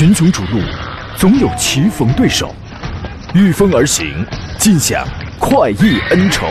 群雄逐鹿，总有棋逢对手，御风而行，尽享快意恩仇。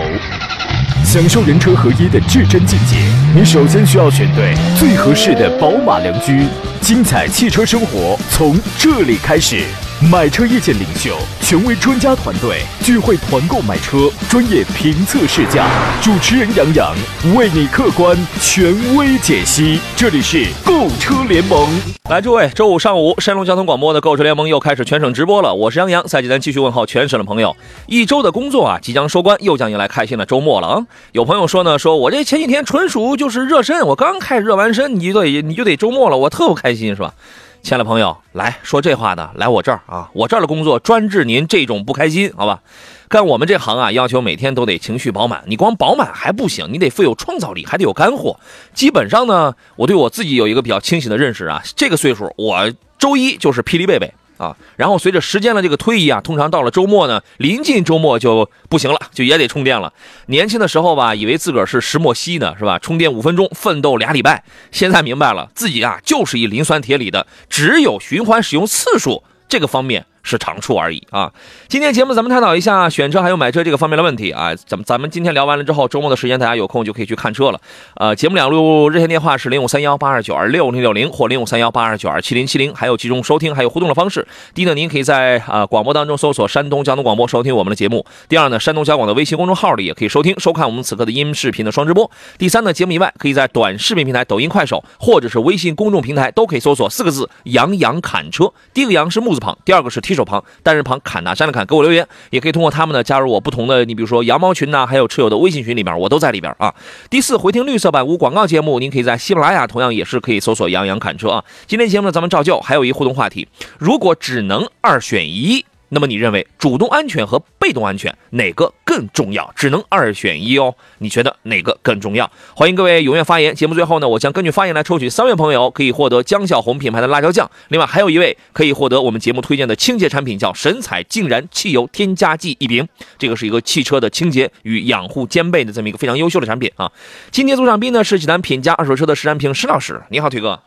享受人车合一的至臻境界，你首先需要选对最合适的宝马良驹。精彩汽车生活从这里开始。买车意见领袖，权威专家团队聚会团购买车，专业评测试驾，主持人杨洋为你客观权威解析。这里是购车联盟。来，诸位，周五上午，山东交通广播的购车联盟又开始全省直播了。我是杨洋，在济南继续问候全省的朋友。一周的工作啊，即将收官，又将迎来开心的周末了啊！有朋友说呢，说我这前几天纯属就是热身，我刚开热完身，你就得你就得周末了，我特不开心，是吧？亲爱的朋友，来说这话的，来我这儿啊！我这儿的工作专治您这种不开心，好吧？干我们这行啊，要求每天都得情绪饱满。你光饱满还不行，你得富有创造力，还得有干货。基本上呢，我对我自己有一个比较清醒的认识啊。这个岁数，我周一就是霹雳贝贝。啊，然后随着时间的这个推移啊，通常到了周末呢，临近周末就不行了，就也得充电了。年轻的时候吧，以为自个儿是石墨烯呢，是吧？充电五分钟，奋斗俩礼拜。现在明白了，自己啊就是一磷酸铁锂的，只有循环使用次数这个方面。是长处而已啊！今天节目咱们探讨一下选车还有买车这个方面的问题啊。咱们咱们今天聊完了之后，周末的时间大家有空就可以去看车了。呃，节目两路热线电话是零五三幺八二九二六零六零或零五三幺八二九二七零七零，还有集中收听还有互动的方式。第一呢，您可以在啊广播当中搜索山东交通广播收听我们的节目。第二呢，山东交广的微信公众号里也可以收听收看我们此刻的音视频的双直播。第三呢，节目以外可以在短视频平台抖音、快手或者是微信公众平台都可以搜索四个字“杨洋侃车”。第一个“杨”是木字旁，第二个是提手手旁，单人旁。砍呐山的砍，给我留言，也可以通过他们呢加入我不同的，你比如说羊毛群呐，还有车友的微信群里面，我都在里边啊。第四，回听绿色版无广告节目，您可以在喜马拉雅，同样也是可以搜索“杨洋侃车”啊。今天节目呢，咱们照旧还有一互动话题，如果只能二选一。那么你认为主动安全和被动安全哪个更重要？只能二选一哦。你觉得哪个更重要？欢迎各位踊跃发言。节目最后呢，我将根据发言来抽取三位朋友，可以获得江小红品牌的辣椒酱。另外还有一位可以获得我们节目推荐的清洁产品，叫神采净燃汽油添加剂一瓶。这个是一个汽车的清洁与养护兼备的这么一个非常优秀的产品啊。今天组长宾呢是济南品家二手车的石占平石老师，你好，腿哥。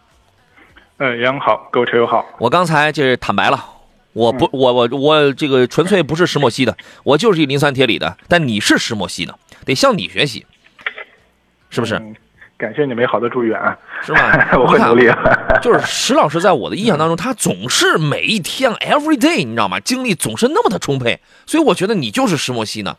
呃，杨好，各位车友好。我刚才就是坦白了。我不，我我我这个纯粹不是石墨烯的，我就是一磷酸铁锂的。但你是石墨烯的，得向你学习，是不是？感谢你美好的祝愿啊，是吧？我会努力。就是石老师在我的印象当中，他总是每一天 every day，你知道吗？精力总是那么的充沛，所以我觉得你就是石墨烯呢。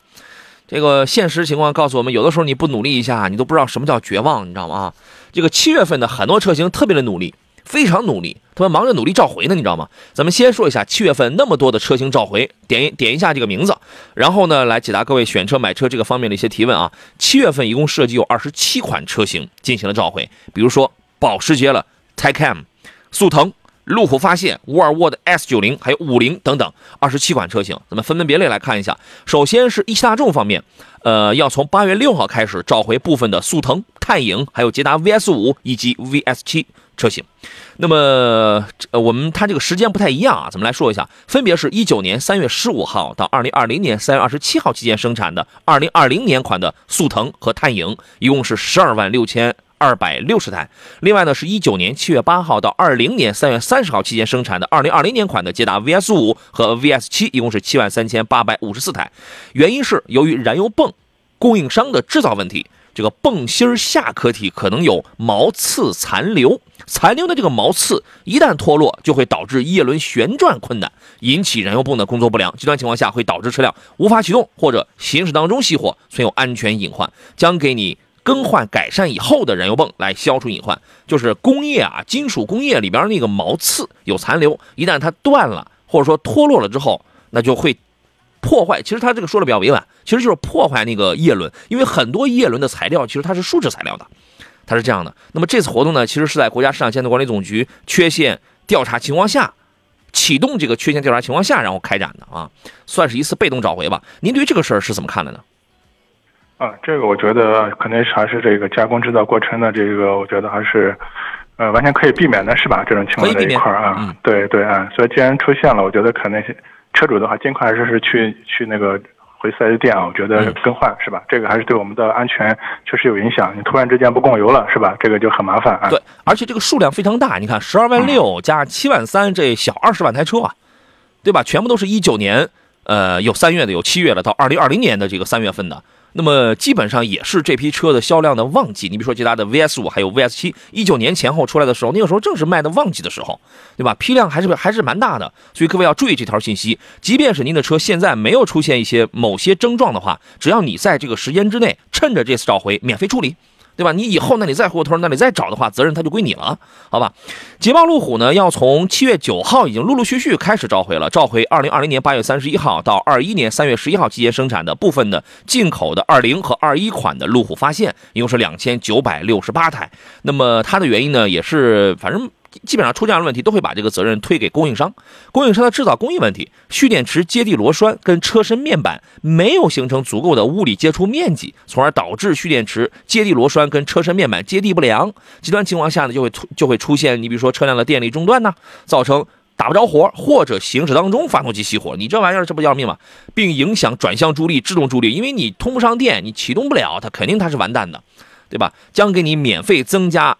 这个现实情况告诉我们，有的时候你不努力一下，你都不知道什么叫绝望，你知道吗？这个七月份的很多车型特别的努力。非常努力，他们忙着努力召回呢，你知道吗？咱们先说一下七月份那么多的车型召回，点一点一下这个名字，然后呢来解答各位选车买车这个方面的一些提问啊。七月份一共涉及有二十七款车型进行了召回，比如说保时捷了 Taycan、速腾、路虎发现、沃尔沃的 S 九零，还有五菱等等，二十七款车型，咱们分门别类来看一下。首先是一汽大众方面，呃，要从八月六号开始召回部分的速腾、探影，还有捷达 VS 五以及 VS 七。车型，那么呃，我们它这个时间不太一样啊，咱们来说一下，分别是一九年三月十五号到二零二零年三月二十七号期间生产的二零二零年款的速腾和探影，一共是十二万六千二百六十台。另外呢，是一九年七月八号到二零年三月三十号期间生产的二零二零年款的捷达 VS 五和 VS 七，一共是七万三千八百五十四台。原因是由于燃油泵供应商的制造问题。这个泵芯下壳体可能有毛刺残留，残留的这个毛刺一旦脱落，就会导致叶轮旋转困难，引起燃油泵的工作不良。极端情况下会导致车辆无法启动或者行驶当中熄火，存有安全隐患。将给你更换改善以后的燃油泵来消除隐患。就是工业啊，金属工业里边那个毛刺有残留，一旦它断了或者说脱落了之后，那就会。破坏，其实他这个说的比较委婉，其实就是破坏那个叶轮，因为很多叶轮的材料其实它是树脂材料的，它是这样的。那么这次活动呢，其实是在国家市场监督管理总局缺陷调查情况下，启动这个缺陷调查情况下，然后开展的啊，算是一次被动召回吧。您对这个事儿是怎么看的呢？啊，这个我觉得肯定是还是这个加工制造过程的这个，我觉得还是呃完全可以避免的，是吧？这种情况这一块啊，对对啊，所以既然出现了，我觉得可能是。车主的话，尽快还是是去去那个回四 S 店啊，我觉得更换是吧？这个还是对我们的安全确实有影响。你突然之间不供油了是吧？这个就很麻烦啊。对，而且这个数量非常大，你看十二万六加七万三，这小二十万台车啊，对吧？全部都是一九年，呃，有三月的，有七月的，到二零二零年的这个三月份的。那么基本上也是这批车的销量的旺季。你比如说捷达的 VS 五，还有 VS 七，一九年前后出来的时候，那个时候正是卖的旺季的时候，对吧？批量还是还是蛮大的，所以各位要注意这条信息。即便是您的车现在没有出现一些某些症状的话，只要你在这个时间之内，趁着这次召回，免费处理。对吧？你以后那你再回过头那你再找的话，责任它就归你了，好吧？捷豹路虎呢，要从七月九号已经陆陆续续开始召回了，召回二零二零年八月三十一号到二一年三月十一号期间生产的部分的进口的二零和二一款的路虎发现，一共是两千九百六十八台。那么它的原因呢，也是反正。基本上出这样的问题，都会把这个责任推给供应商。供应商的制造工艺问题，蓄电池接地螺栓跟车身面板没有形成足够的物理接触面积，从而导致蓄电池接地螺栓跟车身面板接地不良。极端情况下呢，就会就会出现，你比如说车辆的电力中断呢，造成打不着火，或者行驶当中发动机熄火。你这玩意儿这不要命吗？并影响转向助力、制动助力，因为你通不上电，你启动不了，它肯定它是完蛋的，对吧？将给你免费增加。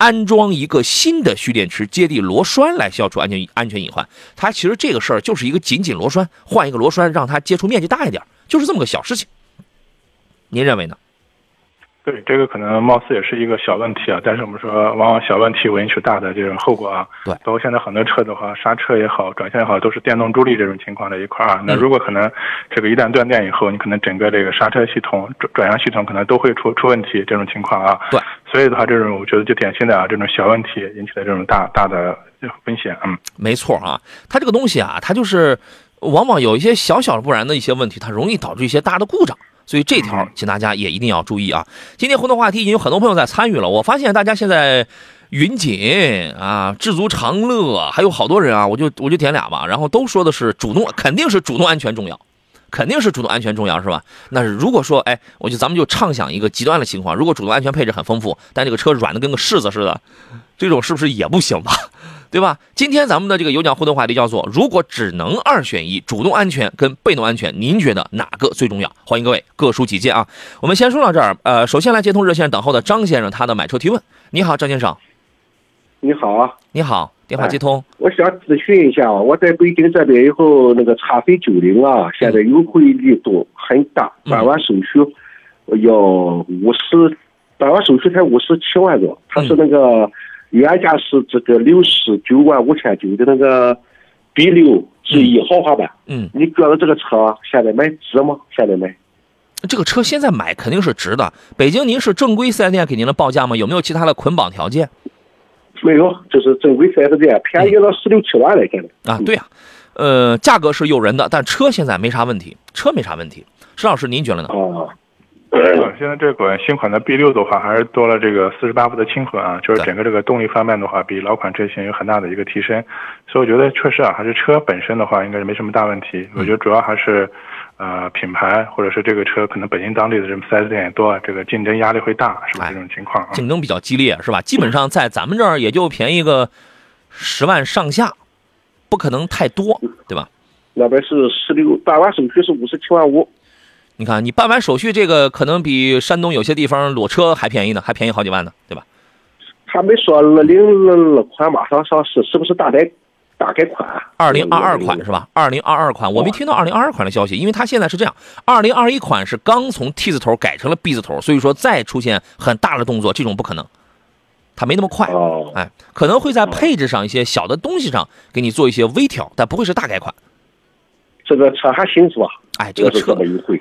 安装一个新的蓄电池接地螺栓来消除安全安全隐患，它其实这个事儿就是一个紧紧螺栓，换一个螺栓让它接触面积大一点，就是这么个小事情。您认为呢？对，这个可能貌似也是一个小问题啊，但是我们说，往往小问题会引起大的这种后果啊。对，包括现在很多车的话，刹车也好，转向也好，都是电动助力这种情况的一块儿。那如果可能，这个一旦断电以后，你可能整个这个刹车系统、转转向系统可能都会出出问题这种情况啊。对，所以的话，这种我觉得就典型的啊，这种小问题引起的这种大大的风险。嗯，没错啊，它这个东西啊，它就是往往有一些小小不然的一些问题，它容易导致一些大的故障。所以这条，请大家也一定要注意啊！今天互动话题已经有很多朋友在参与了，我发现大家现在云锦啊、知足常乐，还有好多人啊，我就我就点俩吧，然后都说的是主动，肯定是主动安全重要，肯定是主动安全重要，是吧？那如果说，哎，我就咱们就畅想一个极端的情况，如果主动安全配置很丰富，但这个车软的跟个柿子似的，这种是不是也不行吧？对吧？今天咱们的这个有奖互动话题叫做：如果只能二选一，主动安全跟被动安全，您觉得哪个最重要？欢迎各位各抒己见啊！我们先说到这儿。呃，首先来接通热线等候的张先生，他的买车提问。你好，张先生。你好啊。你好，电话接通。我想咨询一下，我在北京这边以后，那个叉飞九零啊，现在优惠力度很大，办完手续要五十，办完手续才五十七万多，他是那个。原价是这个六十九万五千九的那个 B 六 G 一豪华版。嗯，你觉得这个车现在买值吗？现在买？这个车现在买肯定是值的。北京，您是正规四 S 店给您的报价吗？有没有其他的捆绑条件？没有，就是正规四 S 店，便宜了十六七万了，现在。啊，对呀，呃，价格是诱人的，但车现在没啥问题，车没啥问题。石老师，您觉得呢？哦。现在这款新款的 B 六的话，还是多了这个四十八伏的轻混啊，就是整个这个动力方面的话，比老款车型有很大的一个提升，所以我觉得确实啊，还是车本身的话，应该是没什么大问题。我觉得主要还是，呃，品牌或者是这个车可能北京当地的这种四 S 店也多，这个竞争压力会大，是吧？这种情况，竞争比较激烈，是吧？基本上在咱们这儿也就便宜个十万上下，不可能太多，对吧？那边是十六，办完手续是五十七万五。你看，你办完手续，这个可能比山东有些地方裸车还便宜呢，还便宜好几万呢，对吧？他没说二零二二款马上上市，是不是大改大改款？二零二二款是吧？二零二二款，我没听到二零二二款的消息，因为它现在是这样，二零二一款是刚从 T 字头改成了 B 字头，所以说再出现很大的动作，这种不可能，它没那么快。哦，哎，可能会在配置上一些小的东西上给你做一些微调，但不会是大改款。这个车还行是吧？哎，这个车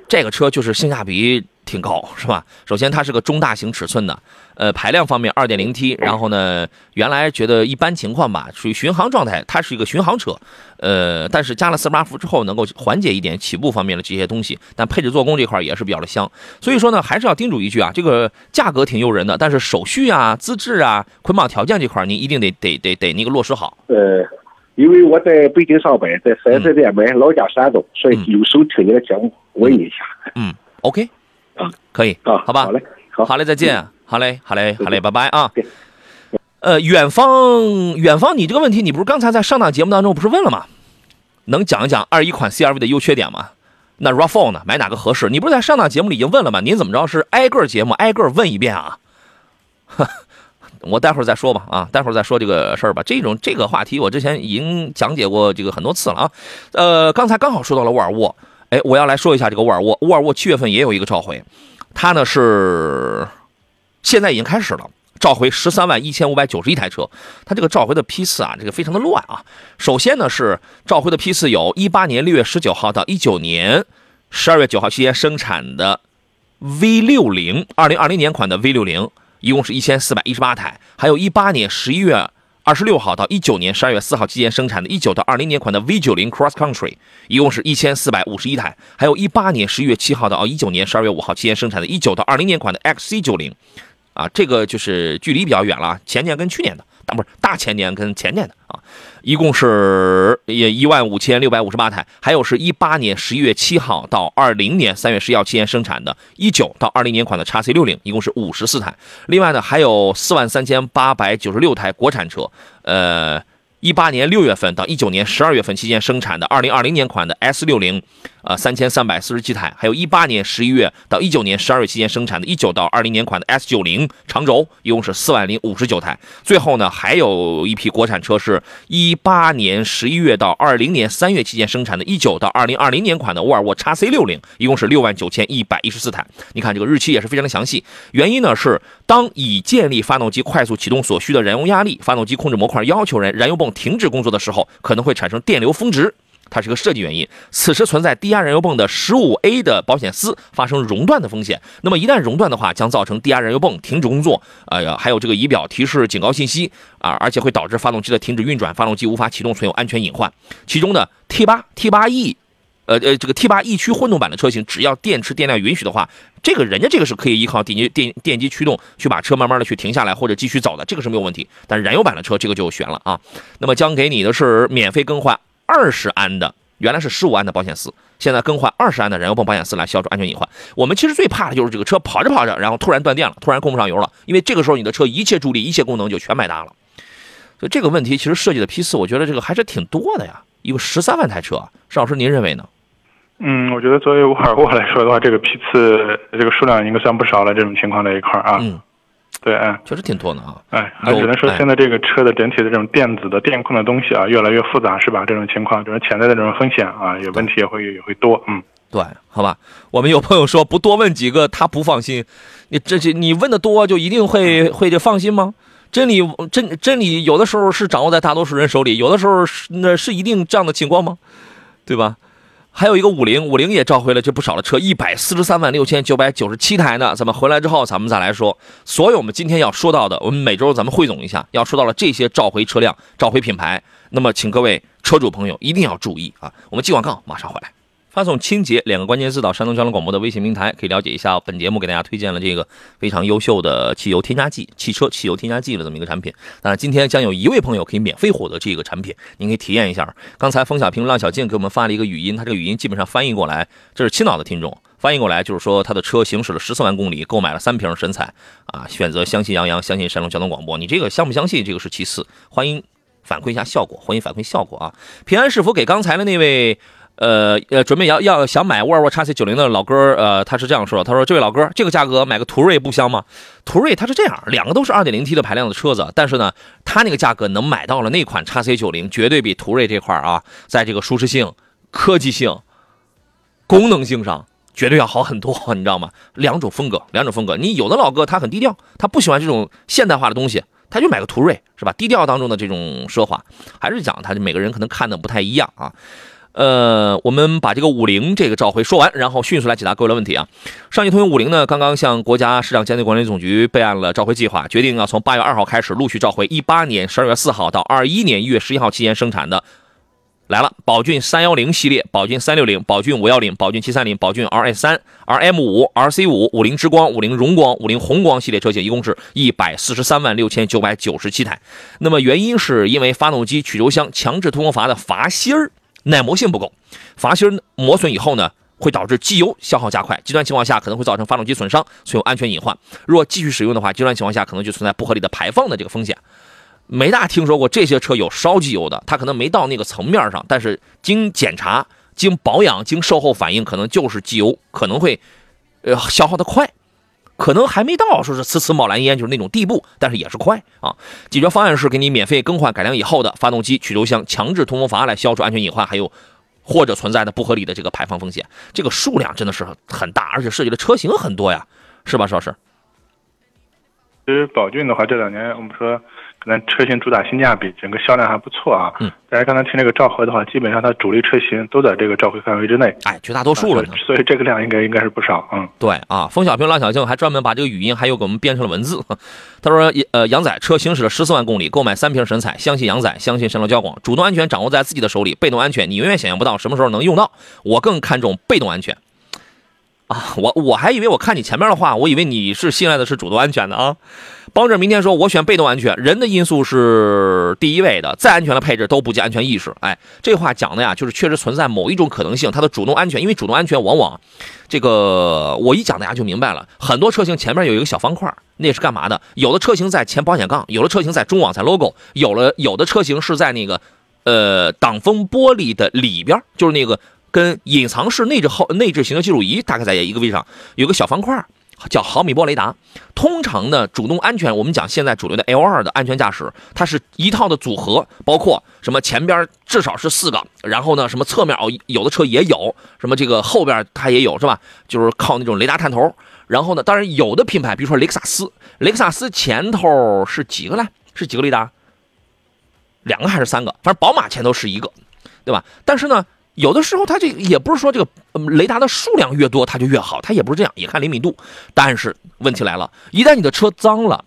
这个车就是性价比挺高，是吧？首先它是个中大型尺寸的，呃，排量方面二点零 T，然后呢，原来觉得一般情况吧，属于巡航状态，它是一个巡航车，呃，但是加了四十八伏之后，能够缓解一点起步方面的这些东西，但配置做工这块也是比较的香，所以说呢，还是要叮嘱一句啊，这个价格挺诱人的，但是手续啊、资质啊、捆绑条件这块，您一定得得得得那个落实好。呃。因为我在北京上班，在四 S 店买，老家山东，所以有时候听你的节目问一下。嗯，OK，啊，可以啊，好吧，好嘞，好，好嘞，再见，好嘞，好嘞，好嘞，拜拜啊。呃，远方，远方，你这个问题，你不是刚才在上档节目当中不是问了吗？能讲一讲二一款 CRV 的优缺点吗？那 RAV4 呢？买哪个合适？你不是在上档节目里已经问了吗？您怎么着是挨个节目挨个问一遍啊？我待会儿再说吧，啊，待会儿再说这个事儿吧。这种这个话题我之前已经讲解过这个很多次了啊。呃，刚才刚好说到了沃尔沃，哎，我要来说一下这个沃尔沃。沃尔沃七月份也有一个召回，它呢是现在已经开始了。召回十三万一千五百九十一台车，它这个召回的批次啊，这个非常的乱啊。首先呢是召回的批次有一八年六月十九号到一九年十二月九号期间生产的 V 六零，二零二零年款的 V 六零，一共是一千四百一十八台；还有一八年十一月二十六号到一九年十二月四号期间生产的一九到二零年款的 V 九零 Cross Country，一共是一千四百五十一台；还有一八年十一月七号到一九年十二月五号期间生产的一九到二零年款的 XC 九零。啊，这个就是距离比较远了，前年跟去年的，大不是大前年跟前年的啊，一共是也一万五千六百五十八台，还有是一八年十一月七号到二零年三月十一号期间生产的，一九到二零年款的叉 C 六零，一共是五十四台。另外呢，还有四万三千八百九十六台国产车，呃。一八年六月份到一九年十二月份期间生产的二零二零年款的 S 六零，呃，三千三百四十七台，还有一八年十一月到一九年十二月期间生产的一九到二零年款的 S 九零长轴，一共是四万零五十九台。最后呢，还有一批国产车是一八年十一月到二零年三月期间生产的，一九到二零二零年款的沃尔沃 x C 六零，一共是六万九千一百一十四台。你看这个日期也是非常的详细。原因呢是，当已建立发动机快速启动所需的燃油压力，发动机控制模块要求人燃油泵。停止工作的时候，可能会产生电流峰值，它是个设计原因。此时存在低压燃油泵的十五 A 的保险丝发生熔断的风险。那么一旦熔断的话，将造成低压燃油泵停止工作，哎呀，还有这个仪表提示警告信息啊，而且会导致发动机的停止运转，发动机无法启动，存有安全隐患。其中呢，T 八 T 八 E。呃呃，这个 T 八 E 驱混动版的车型，只要电池电量允许的话，这个人家这个是可以依靠电机电电机驱动去把车慢慢的去停下来或者继续走的，这个是没有问题。但是燃油版的车这个就悬了啊。那么将给你的是免费更换二十安的，原来是十五安的保险丝，现在更换二十安的燃油泵保险丝来消除安全隐患。我们其实最怕的就是这个车跑着跑着，然后突然断电了，突然供不上油了，因为这个时候你的车一切助力、一切功能就全白搭了。所以这个问题其实设计的批次，我觉得这个还是挺多的呀，一个十三万台车，邵老师您认为呢？嗯，我觉得作为沃尔沃来说的话，这个批次这个数量应该算不少了。这种情况在一块儿啊，嗯，对，嗯，确实挺多的啊。哎，只能说现在这个车的整体的这种电子的电控的东西啊，越来越复杂，是吧？这种情况，这种潜在的这种风险啊，有问题也会也会多。嗯，对，好吧。我们有朋友说不多问几个他不放心，你这这你问的多就一定会会就放心吗？真理真真理有的时候是掌握在大多数人手里，有的时候是那是一定这样的情况吗？对吧？还有一个五菱，五菱也召回了这不少的车，一百四十三万六千九百九十七台呢。咱们回来之后，咱们再来说。所有我们今天要说到的，我们每周咱们汇总一下，要说到了这些召回车辆、召回品牌。那么，请各位车主朋友一定要注意啊！我们接广告，马上回来。发送“清洁”两个关键字到山东交通广播的微信平台，可以了解一下本节目给大家推荐了这个非常优秀的汽油添加剂、汽车汽油添加剂的这么一个产品。当然，今天将有一位朋友可以免费获得这个产品，您可以体验一下。刚才风小平、浪小静给我们发了一个语音，他这个语音基本上翻译过来，这是青岛的听众翻译过来，就是说他的车行驶了十四万公里，购买了三瓶神采啊，选择相信杨洋，相信山东交通广播。你这个相不相信？这个是其次，欢迎反馈一下效果，欢迎反馈效果啊！平安是否给刚才的那位？呃呃，准备要要想买沃尔沃 x C 九零的老哥，呃，他是这样说：他说，这位老哥，这个价格买个途锐不香吗？途锐它是这样，两个都是二点零 T 的排量的车子，但是呢，它那个价格能买到了那款 x C 九零，绝对比途锐这块啊，在这个舒适性、科技性、功能性上，绝对要好很多，你知道吗？两种风格，两种风格。你有的老哥他很低调，他不喜欢这种现代化的东西，他就买个途锐，是吧？低调当中的这种奢华，还是讲他每个人可能看的不太一样啊。呃，我们把这个五菱这个召回说完，然后迅速来解答各位的问题啊。上汽通用五菱呢，刚刚向国家市场监督管理总局备案了召回计划，决定要从八月二号开始陆续召回一八年十二月四号到二一年一月十一号期间生产的，来了，宝骏三幺零系列、宝骏三六零、宝骏五幺零、宝骏七三零、宝骏 RS 三、RM 五、RC 五、五菱之光、五菱荣光、五菱宏光系列车型，一共是一百四十三万六千九百九十七台。那么原因是因为发动机曲轴箱强制通风阀的阀芯儿。耐磨性不够，阀芯磨损以后呢，会导致机油消耗加快，极端情况下可能会造成发动机损伤，存有安全隐患。若继续使用的话，极端情况下可能就存在不合理的排放的这个风险。没大听说过这些车有烧机油的，它可能没到那个层面上，但是经检查、经保养、经售后反应，可能就是机油可能会呃消耗的快。可能还没到说是呲呲冒蓝烟就是那种地步，但是也是快啊。解决方案是给你免费更换改良以后的发动机曲轴箱强制通风阀来消除安全隐患，还有或者存在的不合理的这个排放风险。这个数量真的是很大，而且涉及的车型很多呀，是吧，邵师？其实宝骏的话，这两年我们说。可能车型主打性价比，整个销量还不错啊。嗯，大家刚才听这个召回的话，基本上它主力车型都在这个召回范围之内。哎，绝大多数了呢。所以这个量应该应该是不少。嗯，对啊，冯小平、郎小静还专门把这个语音还有给我们编成了文字。他说：“呃，杨仔车行驶了十四万公里，购买三瓶神采，相信杨仔，相信神龙交广，主动安全掌握在自己的手里，被动安全你永远想象不到什么时候能用到。我更看重被动安全。”啊，我我还以为我看你前面的话，我以为你是信赖的是主动安全的啊。帮着明天说，我选被动安全，人的因素是第一位的，再安全的配置都不及安全意识。哎，这话讲的呀，就是确实存在某一种可能性，它的主动安全，因为主动安全往往，这个我一讲大家就明白了。很多车型前面有一个小方块，那是干嘛的？有的车型在前保险杠，有的车型在中网在 logo，有了有的车型是在那个呃挡风玻璃的里边，就是那个跟隐藏式内置后内置行车记录仪大概在一个位置上，有个小方块。叫毫米波雷达，通常呢主动安全，我们讲现在主流的 L 二的安全驾驶，它是一套的组合，包括什么前边至少是四个，然后呢什么侧面哦有的车也有，什么这个后边它也有是吧？就是靠那种雷达探头，然后呢，当然有的品牌，比如说雷克萨斯，雷克萨斯前头是几个呢？是几个雷达？两个还是三个？反正宝马前头是一个，对吧？但是呢。有的时候，它这也不是说这个雷达的数量越多，它就越好，它也不是这样，也看灵敏度。但是问题来了，一旦你的车脏了，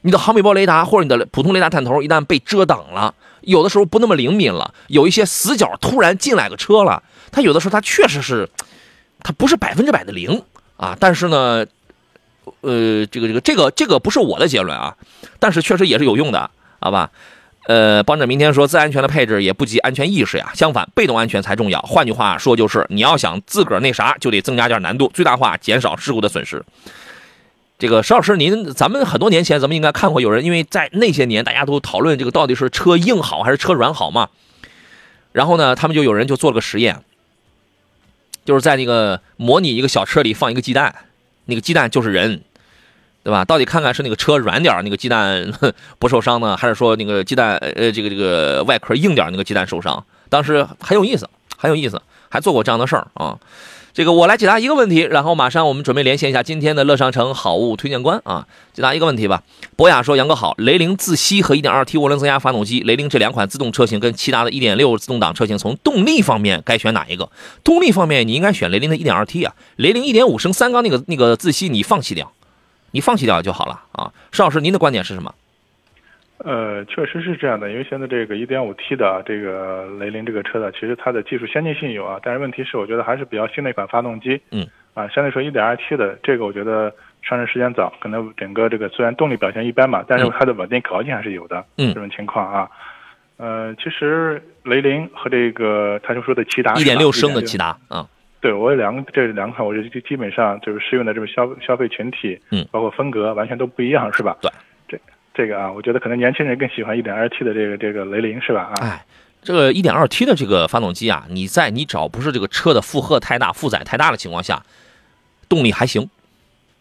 你的毫米波雷达或者你的普通雷达探头一旦被遮挡了，有的时候不那么灵敏了，有一些死角突然进来个车了，它有的时候它确实是，它不是百分之百的灵啊。但是呢，呃，这个这个这个这个不是我的结论啊，但是确实也是有用的，好吧？呃，帮着明天说自安全的配置也不及安全意识呀，相反，被动安全才重要。换句话说，就是你要想自个儿那啥，就得增加点难度，最大化减少事故的损失。这个石老师，您咱们很多年前咱们应该看过，有人因为在那些年大家都讨论这个到底是车硬好还是车软好嘛，然后呢，他们就有人就做了个实验，就是在那个模拟一个小车里放一个鸡蛋，那个鸡蛋就是人。对吧？到底看看是那个车软点那个鸡蛋 不受伤呢，还是说那个鸡蛋呃这个这个外壳硬点那个鸡蛋受伤？当时很有意思，很有意思，还做过这样的事儿啊。这个我来解答一个问题，然后马上我们准备连线一下今天的乐商城好物推荐官啊，解答一个问题吧。博雅说：“杨哥好，雷凌自吸和 1.2T 涡轮增压发动机，雷凌这两款自动车型跟其他的1.6自动挡车型，从动力方面该选哪一个？动力方面你应该选雷凌的 1.2T 啊，雷凌1.5升三缸那个那个自吸你放弃掉。”你放弃掉就好了啊，邵老师，您的观点是什么？呃，确实是这样的，因为现在这个 1.5T 的这个雷凌这个车的，其实它的技术先进性有啊，但是问题是我觉得还是比较新的一款发动机，嗯，啊，相对说 1.2T 的这个我觉得上市时间早，可能整个这个虽然动力表现一般吧，但是它的稳定可靠性还是有的，嗯，这种情况啊，呃，其实雷凌和这个他就说的骐达1.6升的骐达啊。对我两个这两款，我觉得基本上就是适用的这种消消费群体，嗯，包括风格完全都不一样，是吧？对，这这个啊，我觉得可能年轻人更喜欢一点二 T 的这个这个雷凌，是吧？啊，哎，这个一点二 T 的这个发动机啊，你在你只要不是这个车的负荷太大、负载太大的情况下，动力还行，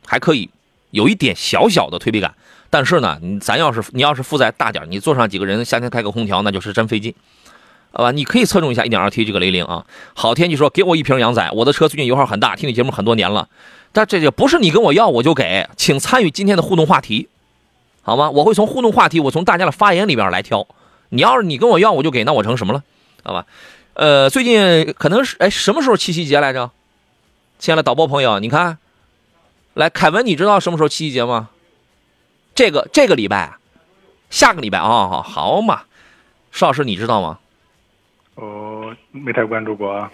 还可以，有一点小小的推背感。但是呢，你咱要是你要是负载大点，你坐上几个人，夏天开个空调，那就是真费劲。好吧，你可以侧重一下 1.2T 这个雷凌啊。好天气说给我一瓶羊仔，我的车最近油耗很大，听你节目很多年了，但这就不是你跟我要我就给，请参与今天的互动话题，好吗？我会从互动话题，我从大家的发言里边来挑。你要是你跟我要我就给，那我成什么了？好吧，呃，最近可能是哎什么时候七夕节来着？亲爱的导播朋友，你看，来凯文，你知道什么时候七夕节吗？这个这个礼拜，下个礼拜啊，好嘛，邵老师你知道吗？哦，没太关注过啊，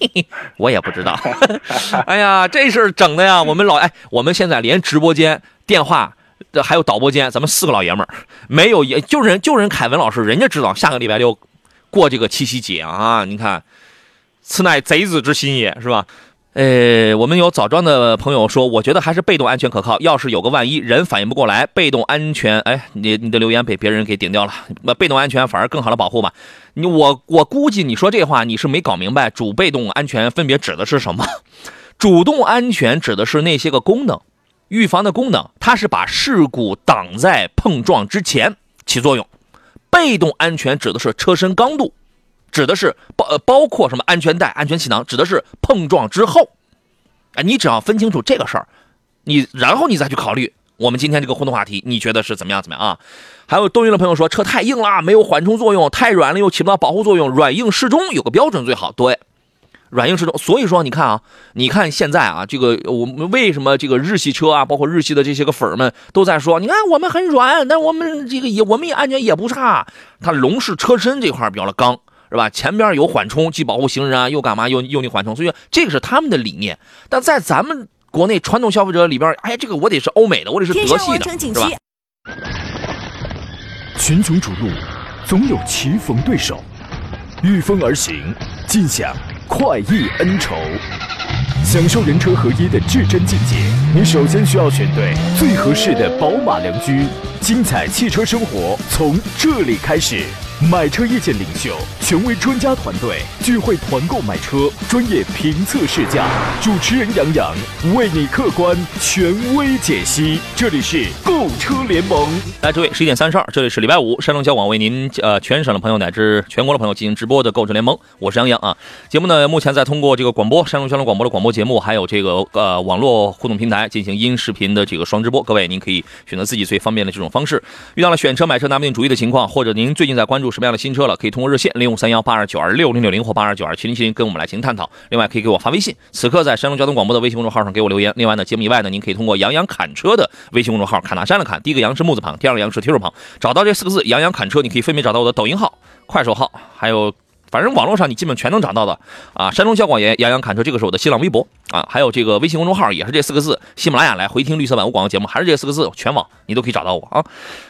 我也不知道。哎呀，这事整的呀，我们老哎，我们现在连直播间、电话，还有导播间，咱们四个老爷们儿，没有也就人就人凯文老师，人家知道下个礼拜六过这个七夕节啊。你看，此乃贼子之心也是吧？呃，我们有枣庄的朋友说，我觉得还是被动安全可靠。要是有个万一，人反应不过来，被动安全，哎，你你的留言被别人给顶掉了。那被动安全反而更好的保护嘛？你我我估计你说这话你是没搞明白，主被动安全分别指的是什么？主动安全指的是那些个功能，预防的功能，它是把事故挡在碰撞之前起作用。被动安全指的是车身刚度。指的是包呃包括什么安全带、安全气囊，指的是碰撞之后，哎，你只要分清楚这个事儿，你然后你再去考虑我们今天这个互动话题，你觉得是怎么样怎么样啊？还有东云的朋友说车太硬了，没有缓冲作用；太软了又起不到保护作用，软硬适中有个标准最好。对，软硬适中。所以说你看啊，你看现在啊，这个我们为什么这个日系车啊，包括日系的这些个粉儿们都在说，你看我们很软，但我们这个也我们也安全也不差。它龙式车身这块比较的刚。是吧？前边有缓冲，既保护行人啊，又干嘛？又又你缓冲，所以这个是他们的理念。但在咱们国内传统消费者里边，哎，这个我得是欧美的，我得是德系的，是吧？群雄逐鹿，总有棋逢对手，御风而行，尽享快意恩仇，享受人车合一的至臻境界。你首先需要选对最合适的宝马良驹，精彩汽车生活从这里开始。买车意见领袖，权威专家团队聚会团购买车，专业评测试驾，主持人杨洋为你客观权威解析。这里是购车联盟。来，诸位，十一点三十二，这里是礼拜五，山东交广为您呃全省的朋友乃至全国的朋友进行直播的购车联盟，我是杨洋啊。节目呢，目前在通过这个广播山东交通广播的广播节目，还有这个呃网络互动平台进行音视频的这个双直播。各位，您可以选择自己最方便的这种方式。遇到了选车买车拿不定主意的情况，或者您最近在关注。什么样的新车了？可以通过热线零五三幺八二九二六零六零或八二九二七零七零跟我们来进行探讨。另外，可以给我发微信。此刻在山东交通广播的微信公众号上给我留言。另外呢，节目以外呢，您可以通过杨洋砍车的微信公众号，砍大山的砍，第一个杨是木字旁，第二个杨是提手旁，找到这四个字“杨洋砍车”，你可以分别找到我的抖音号、快手号，还有。反正网络上你基本全能找到的啊，山东交广言杨洋侃车，这个是我的新浪微博啊，还有这个微信公众号也是这四个字，喜马拉雅来回听绿色版无广告节目还是这四个字，全网你都可以找到我啊。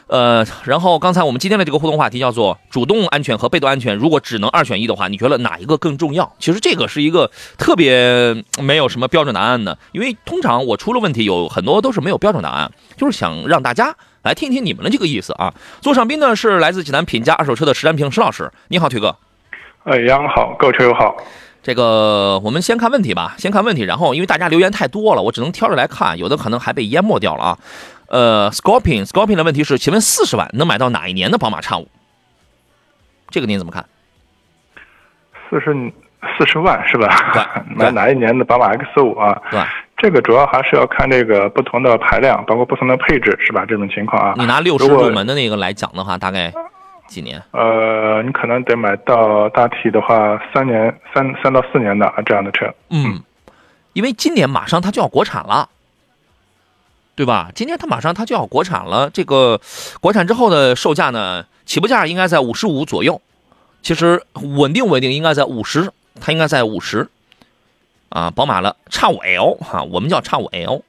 呃，然后刚才我们今天的这个互动话题叫做主动安全和被动安全，如果只能二选一的话，你觉得哪一个更重要？其实这个是一个特别没有什么标准答案的，因为通常我出了问题有很多都是没有标准答案，就是想让大家来听一听你们的这个意思啊。座上宾呢是来自济南品家二手车的石占平石老师，你好，腿哥。哎，杨好，各位车友好。这个我们先看问题吧，先看问题，然后因为大家留言太多了，我只能挑着来看，有的可能还被淹没掉了啊。呃，Scorpion，Scorpion 的问题是，请问四十万能买到哪一年的宝马叉五？这个您怎么看？四十四十万是吧？买哪一年的宝马 X 五啊？对，这个主要还是要看这个不同的排量，包括不同的配置，是吧？这种情况啊。你拿六十入门的那个来讲的话，大概。几年？呃，你可能得买到大体的话，三年三三到四年的这样的车。嗯，因为今年马上它就要国产了，对吧？今年它马上它就要国产了，这个国产之后的售价呢，起步价应该在五十五左右。其实稳定稳定应该在五十，它应该在五十。啊，宝马了叉五 L 哈，我们叫叉五 L。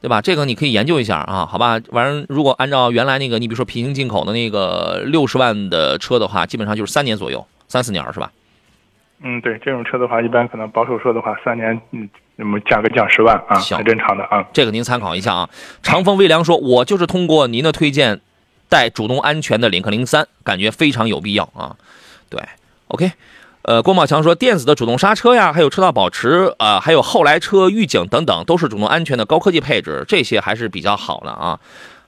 对吧？这个你可以研究一下啊，好吧。完，如果按照原来那个，你比如说平行进口的那个六十万的车的话，基本上就是三年左右，三四年是吧？嗯，对，这种车的话，一般可能保守说的话，三年，嗯，那么价格降十万啊，很正常的啊。这个您参考一下啊。长风微凉说，我就是通过您的推荐带主动安全的领克零三，感觉非常有必要啊。对，OK。呃，郭茂强说，电子的主动刹车呀，还有车道保持，呃，还有后来车预警等等，都是主动安全的高科技配置，这些还是比较好的啊。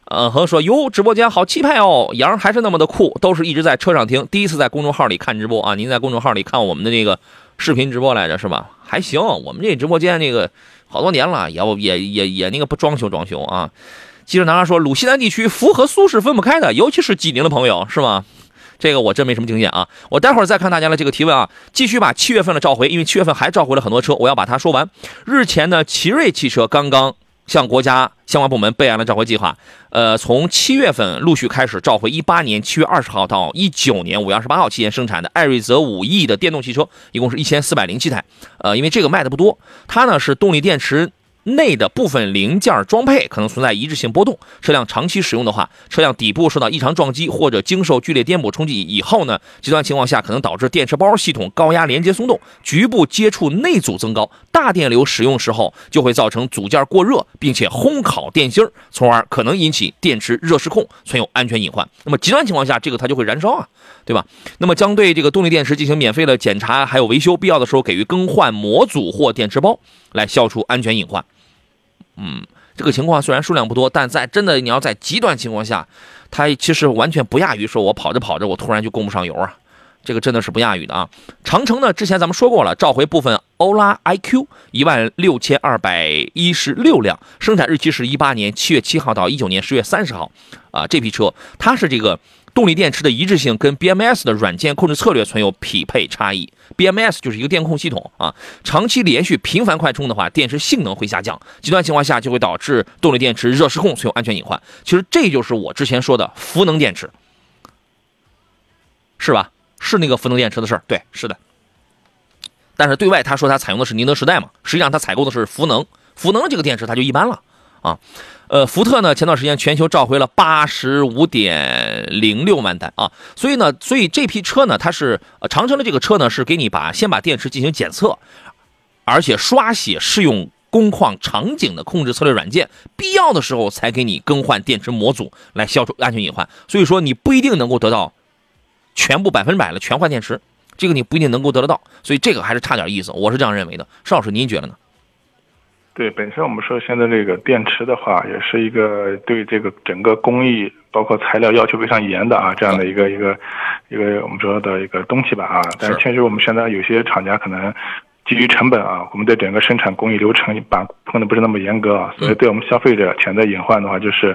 呃，和说哟，直播间好气派哦，杨还是那么的酷，都是一直在车上听，第一次在公众号里看直播啊。您在公众号里看我们的那个视频直播来着是吧？还行，我们这直播间那个好多年了，也也也也那个不装修装修啊。记者男孩说，鲁西南地区福和苏是分不开的，尤其是济宁的朋友是吗？这个我真没什么经验啊，我待会儿再看大家的这个提问啊，继续把七月份的召回，因为七月份还召回了很多车，我要把它说完。日前呢，奇瑞汽车刚刚向国家相关部门备案了召回计划，呃，从七月份陆续开始召回一八年七月二十号到一九年五月二十八号期间生产的艾瑞泽五 E 的电动汽车，一共是一千四百零七台。呃，因为这个卖的不多，它呢是动力电池内的部分零件装配可能存在一致性波动。车辆长期使用的话，车辆底部受到异常撞击或者经受剧烈颠簸冲击以后呢，极端情况下可能导致电池包系统高压连接松动，局部接触内阻增高，大电流使用时候就会造成组件过热，并且烘烤电芯从而可能引起电池热失控，存有安全隐患。那么极端情况下，这个它就会燃烧啊，对吧？那么将对这个动力电池进行免费的检查，还有维修，必要的时候给予更换模组或电池包，来消除安全隐患。嗯，这个情况虽然数量不多，但在真的你要在极端情况下，它其实完全不亚于说我跑着跑着我突然就供不上油啊，这个真的是不亚于的啊。长城呢，之前咱们说过了，召回部分欧拉 iQ 一万六千二百一十六辆，生产日期是一八年七月七号到一九年十月三十号，啊，这批车它是这个。动力电池的一致性跟 BMS 的软件控制策略存有匹配差异。BMS 就是一个电控系统啊，长期连续频繁快充的话，电池性能会下降，极端情况下就会导致动力电池热失控，存有安全隐患。其实这就是我之前说的氟能电池，是吧？是那个氟能电池的事儿，对，是的。但是对外他说他采用的是宁德时代嘛，实际上他采购的是氟能，氟能这个电池它就一般了啊。呃，福特呢，前段时间全球召回了八十五点零六万台啊，所以呢，所以这批车呢，它是呃长城的这个车呢，是给你把先把电池进行检测，而且刷写适用工况场景的控制策略软件，必要的时候才给你更换电池模组来消除安全隐患。所以说你不一定能够得到全部百分之百的全换电池，这个你不一定能够得得到，所以这个还是差点意思，我是这样认为的。邵老师，您觉得呢？对，本身我们说现在这个电池的话，也是一个对这个整个工艺包括材料要求非常严的啊，这样的一个一个一个我们说的一个东西吧啊。但是确实我们现在有些厂家可能基于成本啊，我们对整个生产工艺流程把控的不是那么严格啊，所以对我们消费者潜在隐患的话，就是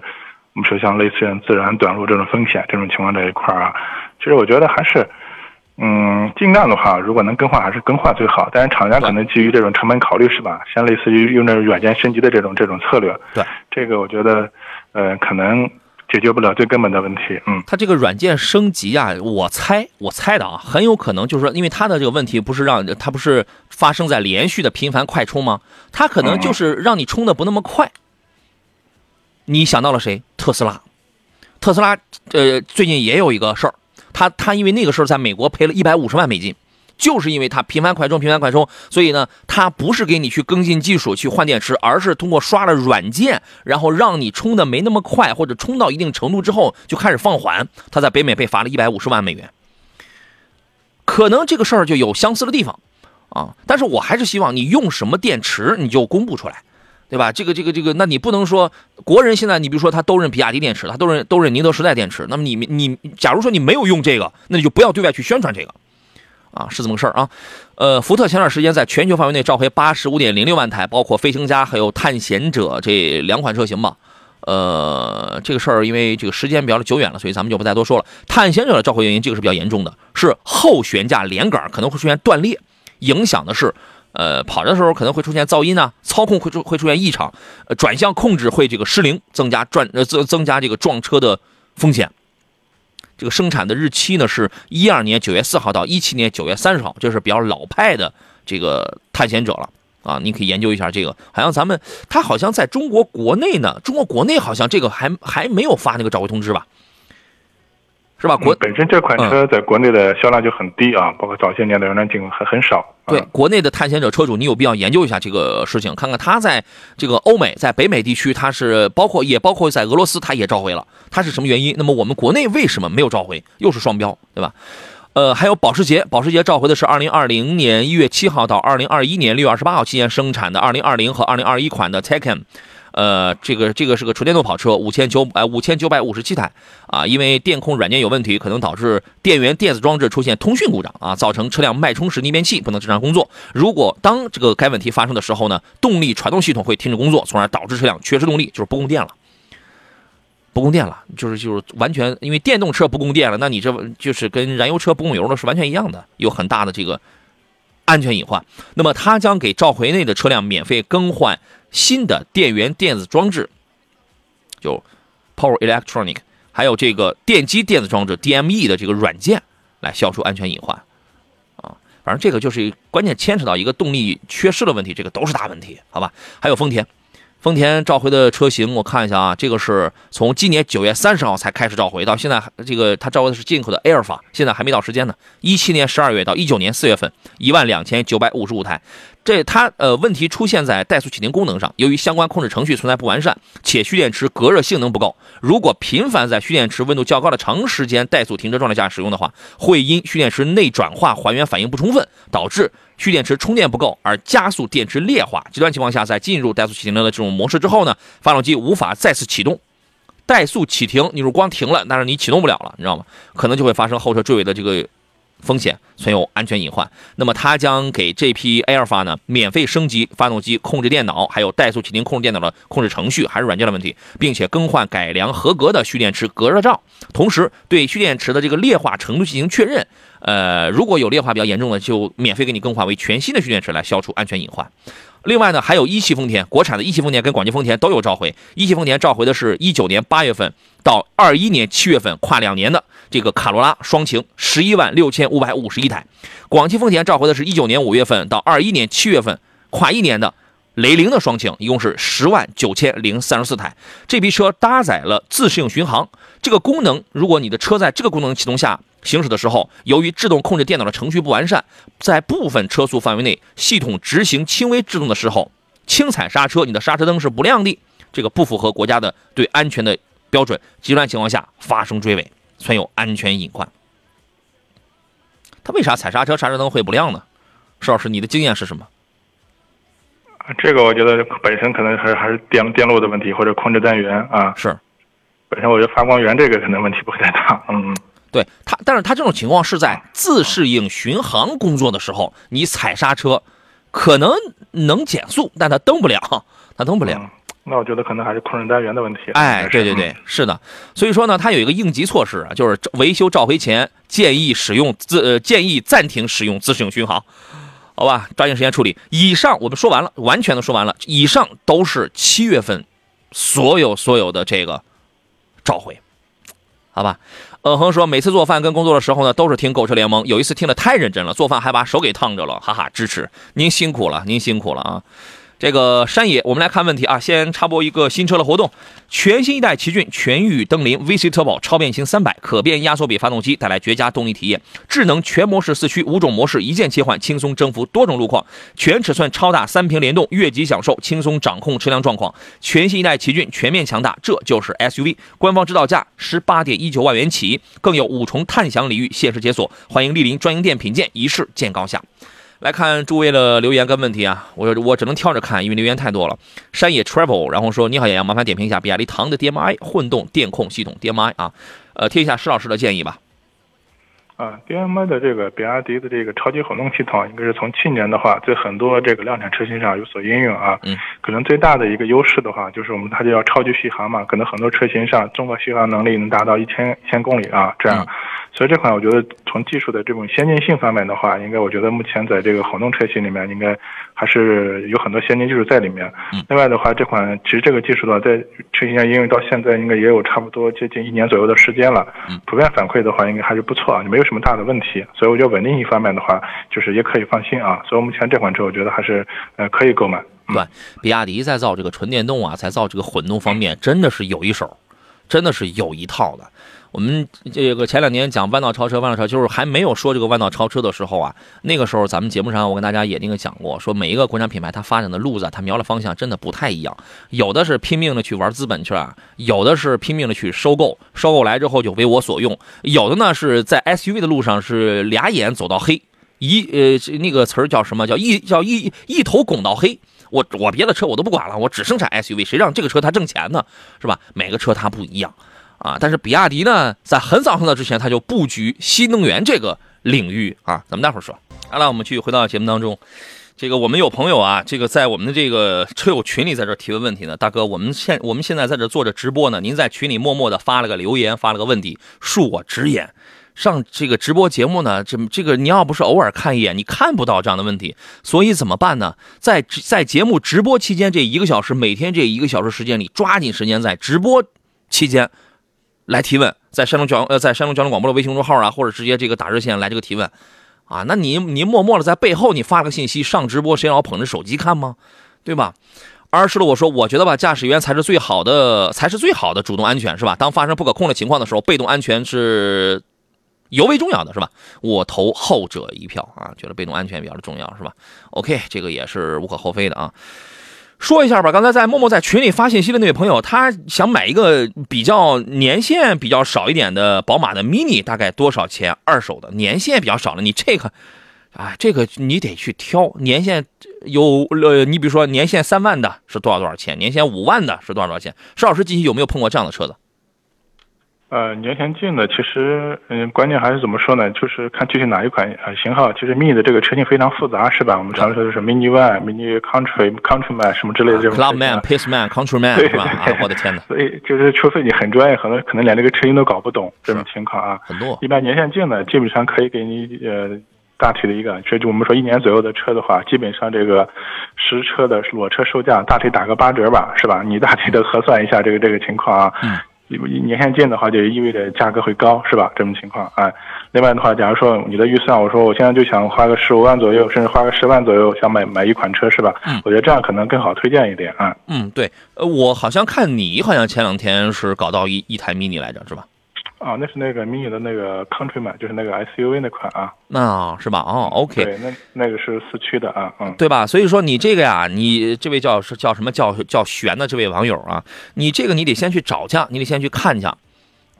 我们说像类似于自燃短路这种风险这种情况这一块啊，其实我觉得还是。嗯，尽量的话，如果能更换还是更换最好。但是厂家可能基于这种成本考虑，是吧？像类似于用这种软件升级的这种这种策略，对这个我觉得，呃，可能解决不了最根本的问题。嗯，它这个软件升级啊，我猜我猜的啊，很有可能就是说，因为它的这个问题不是让它不是发生在连续的频繁快充吗？它可能就是让你充的不那么快。你想到了谁？特斯拉，特斯拉，呃，最近也有一个事儿。他他因为那个时候在美国赔了一百五十万美金，就是因为他频繁快充频繁快充，所以呢，他不是给你去更新技术去换电池，而是通过刷了软件，然后让你充的没那么快，或者充到一定程度之后就开始放缓。他在北美被罚了一百五十万美元，可能这个事儿就有相似的地方啊，但是我还是希望你用什么电池你就公布出来。对吧？这个这个这个，那你不能说国人现在，你比如说他都认比亚迪电池，他都认都认宁德时代电池。那么你你，假如说你没有用这个，那你就不要对外去宣传这个，啊，是这么个事儿啊。呃，福特前段时间在全球范围内召回八十五点零六万台，包括飞行家还有探险者这两款车型吧。呃，这个事儿因为这个时间比较久远了，所以咱们就不再多说了。探险者的召回原因，这个是比较严重的，是后悬架连杆可能会出现断裂，影响的是。呃，跑的时候可能会出现噪音啊，操控会出会出现异常，呃，转向控制会这个失灵，增加转呃增增加这个撞车的风险。这个生产的日期呢是一二年九月四号到一七年九月三十号，这是比较老派的这个探险者了啊，你可以研究一下这个。好像咱们他好像在中国国内呢，中国国内好像这个还还没有发那个召回通知吧。是吧？国本身这款车在国内的销量就很低啊，包括早些年的原来进很很少。对，国内的探险者车主，你有必要研究一下这个事情，看看它在这个欧美、在北美地区，它是包括也包括在俄罗斯，它也召回了，它是什么原因？那么我们国内为什么没有召回？又是双标，对吧？呃，还有保时捷，保时捷召回的是二零二零年一月七号到二零二一年六月二十八号期间生产的二零二零和二零二一款的 Taycan。呃，这个这个是个纯电动跑车，五千九百五千九百五十七台啊，因为电控软件有问题，可能导致电源电子装置出现通讯故障啊，造成车辆脉冲时逆变器不能正常工作。如果当这个该问题发生的时候呢，动力传动系统会停止工作，从而导致车辆缺失动力，就是不供电了。不供电了，就是就是完全因为电动车不供电了，那你这就是跟燃油车不供油了是完全一样的，有很大的这个安全隐患。那么它将给召回内的车辆免费更换。新的电源电子装置，就 Power Electronic，还有这个电机电子装置 DME 的这个软件，来消除安全隐患，啊，反正这个就是关键牵扯到一个动力缺失的问题，这个都是大问题，好吧？还有丰田。丰田召回的车型，我看一下啊，这个是从今年九月三十号才开始召回，到现在这个它召回的是进口的埃尔法，现在还没到时间呢。一七年十二月到一九年四月份，一万两千九百五十五台。这它呃问题出现在怠速启停功能上，由于相关控制程序存在不完善，且蓄电池隔热性能不够，如果频繁在蓄电池温度较高的长时间怠速停车状态下使用的话，会因蓄电池内转化还原反应不充分，导致蓄电池充电不够而加速电池劣化。极端情况下，在进入怠速启停的这种模式之后呢，发动机无法再次启动。怠速启停，你如光停了，但是你启动不了了，你知道吗？可能就会发生后车追尾的这个。风险存有安全隐患，那么它将给这批埃尔法呢免费升级发动机控制电脑，还有怠速启停控制电脑的控制程序，还是软件的问题，并且更换改良合格的蓄电池隔热罩，同时对蓄电池的这个劣化程度进行确认。呃，如果有劣化比较严重的，就免费给你更换为全新的蓄电池来消除安全隐患。另外呢，还有一汽丰田，国产的一汽丰田跟广汽丰田都有召回。一汽丰田召回的是一九年八月份到二一年七月份跨两年的这个卡罗拉双擎，十一万六千五百五十一台；广汽丰田召回的是一九年五月份到二一年七月份跨一年的雷凌的双擎，一共是十万九千零三十四台。这批车搭载了自适应巡航这个功能，如果你的车在这个功能启动下。行驶的时候，由于制动控制电脑的程序不完善，在部分车速范围内，系统执行轻微制动的时候，轻踩刹车，你的刹车灯是不亮的，这个不符合国家的对安全的标准，极端情况下发生追尾，存有安全隐患。他为啥踩刹车刹车灯会不亮呢？石老师，你的经验是什么？这个我觉得本身可能还是还是电电路的问题，或者控制单元啊。是，本身我觉得发光源这个可能问题不会太大。嗯。对它，但是它这种情况是在自适应巡航工作的时候，你踩刹车，可能能减速，但它蹬不了，它蹬不了。那我觉得可能还是控制单元的问题。哎，对对对，是的。所以说呢，它有一个应急措施啊，就是维修召回前建议使用自呃建议暂停使用自适应巡航，好吧，抓紧时间处理。以上我们说完了，完全的说完了。以上都是七月份所有所有的这个召回，好吧。嗯哼说，每次做饭跟工作的时候呢，都是听购车联盟。有一次听的太认真了，做饭还把手给烫着了，哈哈，支持您辛苦了，您辛苦了啊。这个山野，我们来看问题啊。先插播一个新车的活动，全新一代奇骏全域登临 VC Turbo 超变形三百可变压缩比发动机，带来绝佳动力体验。智能全模式四驱，五种模式一键切换，轻松征服多种路况。全尺寸超大三屏联动，越级享受，轻松掌控车辆状况。全新一代奇骏全面强大，这就是 SUV。官方指导价十八点一九万元起，更有五重探享礼遇限时解锁。欢迎莅临专营店品鉴，一试见高下。来看诸位的留言跟问题啊，我我只能跳着看，因为留言太多了。山野 travel，然后说你好，洋洋，麻烦点评一下比亚迪唐的 DMI 混动电控系统 DMI 啊，呃，听一下施老师的建议吧。啊，DMI 的这个比亚迪的这个超级混动系统，应该是从去年的话，在很多这个量产车型上有所应用啊。嗯。可能最大的一个优势的话，就是我们它就要超级续航嘛，可能很多车型上综合续航能力能达到一千一千公里啊，这样。所以这款我觉得从技术的这种先进性方面的话，应该我觉得目前在这个混动车型里面，应该还是有很多先进技术在里面。另外的话，这款其实这个技术的话，在车型上应用到现在，应该也有差不多接近一年左右的时间了。普遍反馈的话，应该还是不错啊，没有什么大的问题。所以我觉得稳定性方面的话，就是也可以放心啊。所以目前这款车，我觉得还是呃可以购买。对，比亚迪在造这个纯电动啊，在造这个混动方面，真的是有一手，真的是有一套的。我们这个前两年讲弯道超车，弯道超车就是还没有说这个弯道超车的时候啊，那个时候咱们节目上我跟大家也那个讲过，说每一个国产品牌它发展的路子，它瞄的方向真的不太一样，有的是拼命的去玩资本去了，有的是拼命的去收购，收购来之后就为我所用，有的呢是在 SUV 的路上是俩眼走到黑，一呃那个词儿叫什么叫一叫一一头拱到黑，我我别的车我都不管了，我只生产 SUV，谁让这个车它挣钱呢？是吧？每个车它不一样。啊，但是比亚迪呢，在很早很早之前，它就布局新能源这个领域啊。咱们待会儿说。好了，我们继续回到节目当中。这个我们有朋友啊，这个在我们的这个车友群里在这提问问题呢。大哥，我们现我们现在在这做着直播呢，您在群里默默的发了个留言，发了个问题，恕我直言，上这个直播节目呢，这这个你要不是偶尔看一眼，你看不到这样的问题。所以怎么办呢？在在节目直播期间这一个小时，每天这一个小时时间里，抓紧时间在直播期间。来提问，在山东交呃，在山东交通广播的微信公众号啊，或者直接这个打热线来这个提问，啊，那你你默默的在背后你发个信息上直播，谁老捧着手机看吗？对吧？二是了，我说我觉得吧，驾驶员才是最好的，才是最好的主动安全是吧？当发生不可控的情况的时候，被动安全是尤为重要的是吧？我投后者一票啊，觉得被动安全比较的重要是吧？OK，这个也是无可厚非的啊。说一下吧，刚才在默默在群里发信息的那位朋友，他想买一个比较年限比较少一点的宝马的 Mini，大概多少钱？二手的年限比较少了，你这个，啊，这个你得去挑年限有呃，你比如说年限三万的是多少多少钱？年限五万的是多少多少钱？石老师近期有没有碰过这样的车子？呃，年限近的，其实，嗯，关键还是怎么说呢？就是看具体哪一款呃型号。其实 Mini 的这个车型非常复杂，是吧？我们常说的是 Mini One、Mini Country、Countryman 什么之类的这种。Clubman、Paceman、Countryman 是吧？啊，我的天哪！所以就是，除非你很专业，可能可能连这个车型都搞不懂这种情况啊。很多。一般年限近的，基本上可以给你呃大体的一个，就就我们说一年左右的车的话，基本上这个实车的裸车售价大体打个八折吧，是吧？你大体的核算一下这个这个情况啊。嗯。年限近的话，就意味着价格会高，是吧？这种情况啊。另外的话，假如说你的预算，我说我现在就想花个十五万左右，甚至花个十万左右，想买买一款车，是吧？嗯。我觉得这样可能更好推荐一点啊。嗯，对。呃，我好像看你好像前两天是搞到一一台 mini 来着，是吧？啊，那是那个 mini 的那个 Countryman，就是那个 SUV 那款啊。那是吧？哦，OK。对，那那个是四驱的啊，嗯，对吧？所以说你这个呀，你这位叫是叫什么叫叫玄的这位网友啊，你这个你得先去找去，你得先去看去。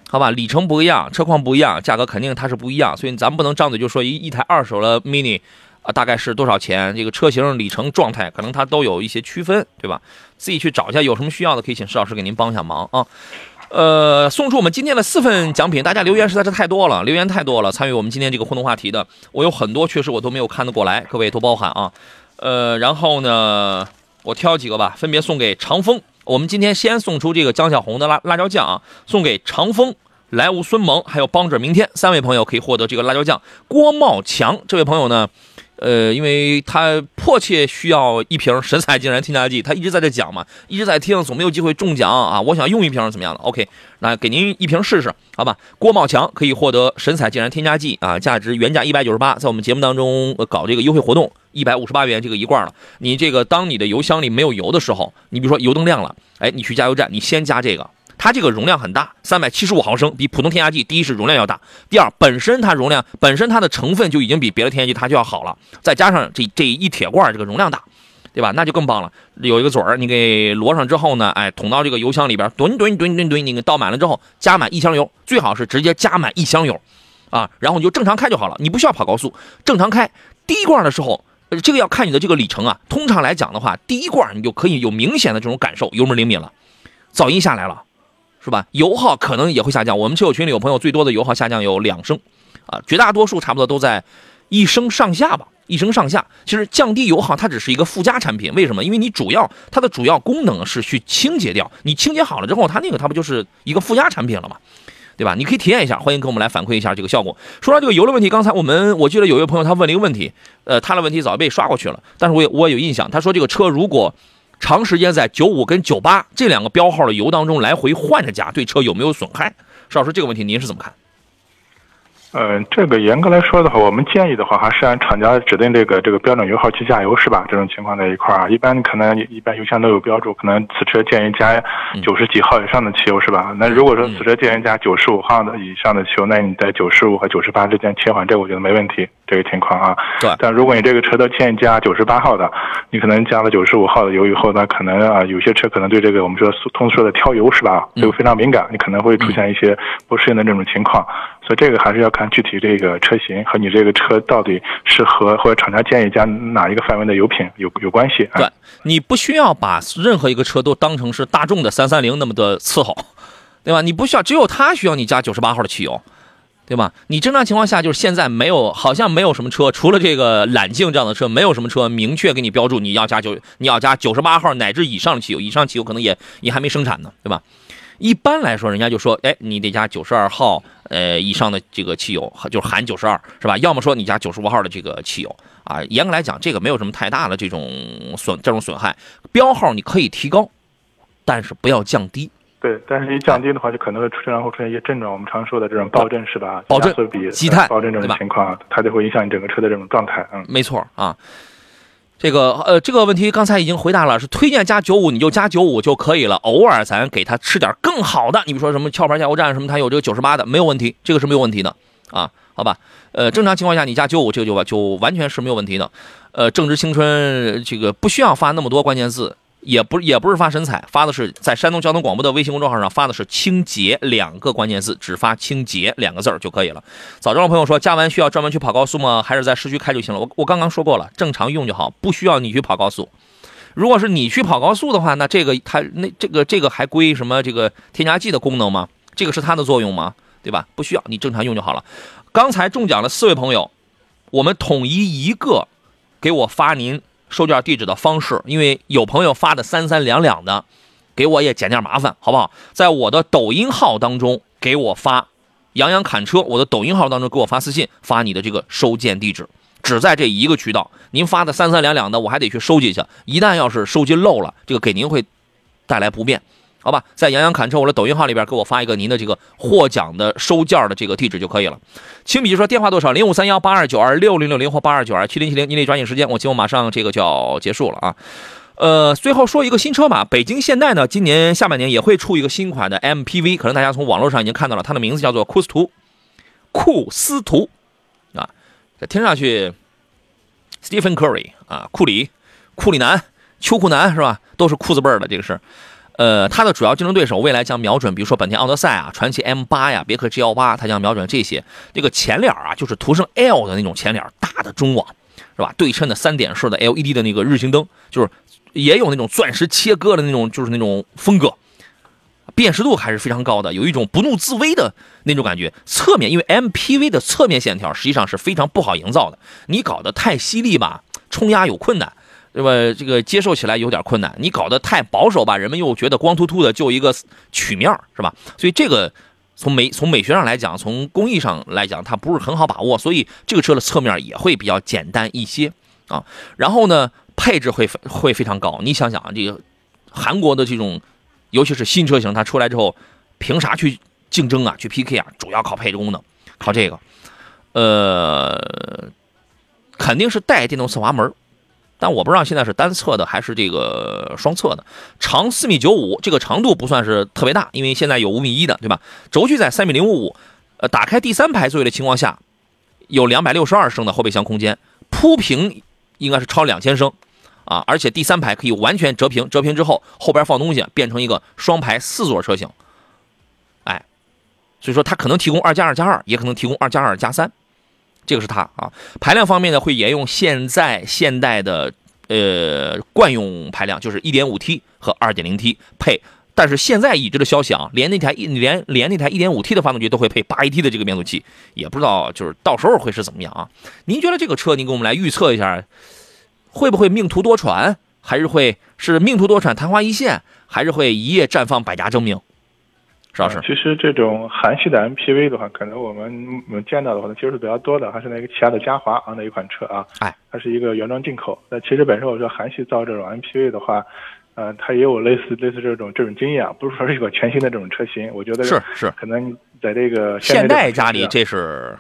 好吧，里程不一样，车况不一样，价格肯定它是不一样，所以咱们不能张嘴就说一一台二手的 mini 啊，大概是多少钱？这个车型、里程、状态，可能它都有一些区分，对吧？自己去找一下，有什么需要的可以请石老师给您帮一下忙啊。呃，送出我们今天的四份奖品，大家留言实在是太多了，留言太多了，参与我们今天这个互动话题的，我有很多确实我都没有看得过来，各位多包涵啊。呃，然后呢，我挑几个吧，分别送给长风。我们今天先送出这个江小红的辣辣椒酱啊，送给长风、莱芜孙萌，还有帮着明天三位朋友可以获得这个辣椒酱。郭茂强这位朋友呢，呃，因为他迫切需要一瓶神采竟然添加剂，他一直在这讲嘛，一直在听，总没有机会中奖啊。我想用一瓶怎么样的？OK，那给您一瓶试试，好吧？郭茂强可以获得神采竟然添加剂啊，价值原价一百九十八，在我们节目当中搞这个优惠活动。一百五十八元这个一罐了，你这个当你的油箱里没有油的时候，你比如说油灯亮了，哎，你去加油站，你先加这个，它这个容量很大，三百七十五毫升，比普通添加剂第一是容量要大，第二本身它容量本身它的成分就已经比别的添加剂它就要好了，再加上这这一铁罐这个容量大，对吧？那就更棒了。有一个嘴儿，你给摞上之后呢，哎，捅到这个油箱里边，吨吨吨吨吨，你给倒满了之后，加满一箱油，最好是直接加满一箱油，啊，然后你就正常开就好了，你不需要跑高速，正常开。第一罐的时候。呃，这个要看你的这个里程啊。通常来讲的话，第一罐你就可以有明显的这种感受，油门灵敏了，噪音下来了，是吧？油耗可能也会下降。我们车友群里有朋友最多的油耗下降有两升，啊，绝大多数差不多都在一升上下吧，一升上下。其实降低油耗它只是一个附加产品，为什么？因为你主要它的主要功能是去清洁掉，你清洁好了之后，它那个它不就是一个附加产品了吗？对吧？你可以体验一下，欢迎跟我们来反馈一下这个效果。说到这个油的问题，刚才我们我记得有一位朋友他问了一个问题，呃，他的问题早被刷过去了，但是我我有印象，他说这个车如果长时间在九五跟九八这两个标号的油当中来回换着加，对车有没有损害？邵老师，这个问题您是怎么看？嗯，这个严格来说的话，我们建议的话，还是按厂家指定这个这个标准油耗去加油，是吧？这种情况在一块儿，一般可能一般油箱都有标注，可能此车建议加九十几号以上的汽油，是吧？那如果说此车建议加九十五号的以上的汽油，那你在九十五和九十八之间切换，这个我觉得没问题。这个情况啊，对。但如果你这个车都建议加九十八号的，你可能加了九十五号的油以后，呢可能啊，有些车可能对这个我们说通俗说的挑油是吧？这个非常敏感，你可能会出现一些不适应的这种情况。所以这个还是要看具体这个车型和你这个车到底是和或者厂家建议加哪一个范围的油品有有关系。对，你不需要把任何一个车都当成是大众的三三零那么的伺候，对吧？你不需要，只有它需要你加九十八号的汽油。对吧？你正常情况下就是现在没有，好像没有什么车，除了这个揽境这样的车，没有什么车明确给你标注你要加九，你要加九十八号乃至以上的汽油，以上汽油可能也也还没生产呢，对吧？一般来说，人家就说，哎，你得加九十二号，呃，以上的这个汽油，就是含九十二，是吧？要么说你加九十五号的这个汽油啊。严格来讲，这个没有什么太大的这种损这种损害，标号你可以提高，但是不要降低。对，但是一降低的话，就可能会出现然后出现一些症状，我们常说的这种暴震是吧？暴震比积碳暴震这种情况，它就会影响你整个车的这种状态。嗯，没错啊。这个呃，这个问题刚才已经回答了，是推荐加九五你就加九五就可以了。偶尔咱给他吃点更好的，你比如说什么壳牌加油站什么，它有这个九十八的，没有问题，这个是没有问题的啊，好吧？呃，正常情况下你加九五这个就就完全是没有问题的。呃，正值青春，这个不需要发那么多关键字，也不也不是发神采，发的是在山东交通广播的微信公众号上发的是清洁两个关键字，只发清洁两个字儿就可以了。早上的朋友说，加完需要专门去跑高速吗？还是在市区开就行了？我我刚刚说过了，正常用就好，不需要你去跑高速。如果是你去跑高速的话，那这个它那这个这个还归什么这个添加剂的功能吗？这个是它的作用吗？对吧？不需要，你正常用就好了。刚才中奖了四位朋友，我们统一一个给我发您收件地址的方式，因为有朋友发的三三两两的，给我也减点麻烦，好不好？在我的抖音号当中给我发“杨洋砍车”，我的抖音号当中给我发私信，发你的这个收件地址，只在这一个渠道。您发的三三两两的，我还得去收集一下，一旦要是收集漏了，这个给您会带来不便。好吧，在杨洋侃车我的抖音号里边给我发一个您的这个获奖的收件的这个地址就可以了。亲笔就说电话多少？零五三幺八二九二六零六零或八二九二七零七零，您得抓紧时间，我节目马上这个就要结束了啊。呃，最后说一个新车吧，北京现代呢，今年下半年也会出一个新款的 MPV，可能大家从网络上已经看到了，它的名字叫做库斯图，库斯图啊，这听上去，Stephen Curry 啊，库里，库里南，秋裤男是吧？都是裤子辈儿的，这个是。呃，它的主要竞争对手未来将瞄准，比如说本田奥德赛啊、传祺 M 八呀、别克 GL 八，它将瞄准这些。这个前脸啊，就是涂上 L 的那种前脸，大的中网，是吧？对称的三点式的 LED 的那个日行灯，就是也有那种钻石切割的那种，就是那种风格，辨识度还是非常高的，有一种不怒自威的那种感觉。侧面，因为 MPV 的侧面线条实际上是非常不好营造的，你搞得太犀利吧，冲压有困难。对吧？这个接受起来有点困难。你搞得太保守吧，人们又觉得光秃秃的就一个曲面，是吧？所以这个从美从美学上来讲，从工艺上来讲，它不是很好把握。所以这个车的侧面也会比较简单一些啊。然后呢，配置会会非常高。你想想啊，这个韩国的这种，尤其是新车型，它出来之后，凭啥去竞争啊？去 PK 啊？主要靠配置功能，靠这个，呃，肯定是带电动侧滑门。但我不知道现在是单侧的还是这个双侧的，长四米九五，这个长度不算是特别大，因为现在有五米一的，对吧？轴距在三米零五五，呃，打开第三排座位的情况下，有两百六十二升的后备箱空间，铺平应该是超两千升，啊，而且第三排可以完全折平，折平之后后边放东西变成一个双排四座车型，哎，所以说它可能提供二加二加二，也可能提供二加二加三。这个是它啊，排量方面呢，会沿用现在现代的呃惯用排量，就是 1.5T 和 2.0T 配。但是现在已知的消息啊，连那台一连连那台 1.5T 的发动机都会配 8AT 的这个变速器，也不知道就是到时候会是怎么样啊？您觉得这个车，您给我们来预测一下，会不会命途多舛，还是会是命途多舛昙花一现，还是会一夜绽放百家争鸣？是老师，其实这种韩系的 MPV 的话，可能我们见到的话，接触比较多的还是那个起亚的嘉华啊那一款车啊，哎，它是一个原装进口。那其实本身我说韩系造这种 MPV 的话，呃，它也有类似类似这种这种经验啊，不是说是一个全新的这种车型。我觉得是是，可能在这个现代家里这是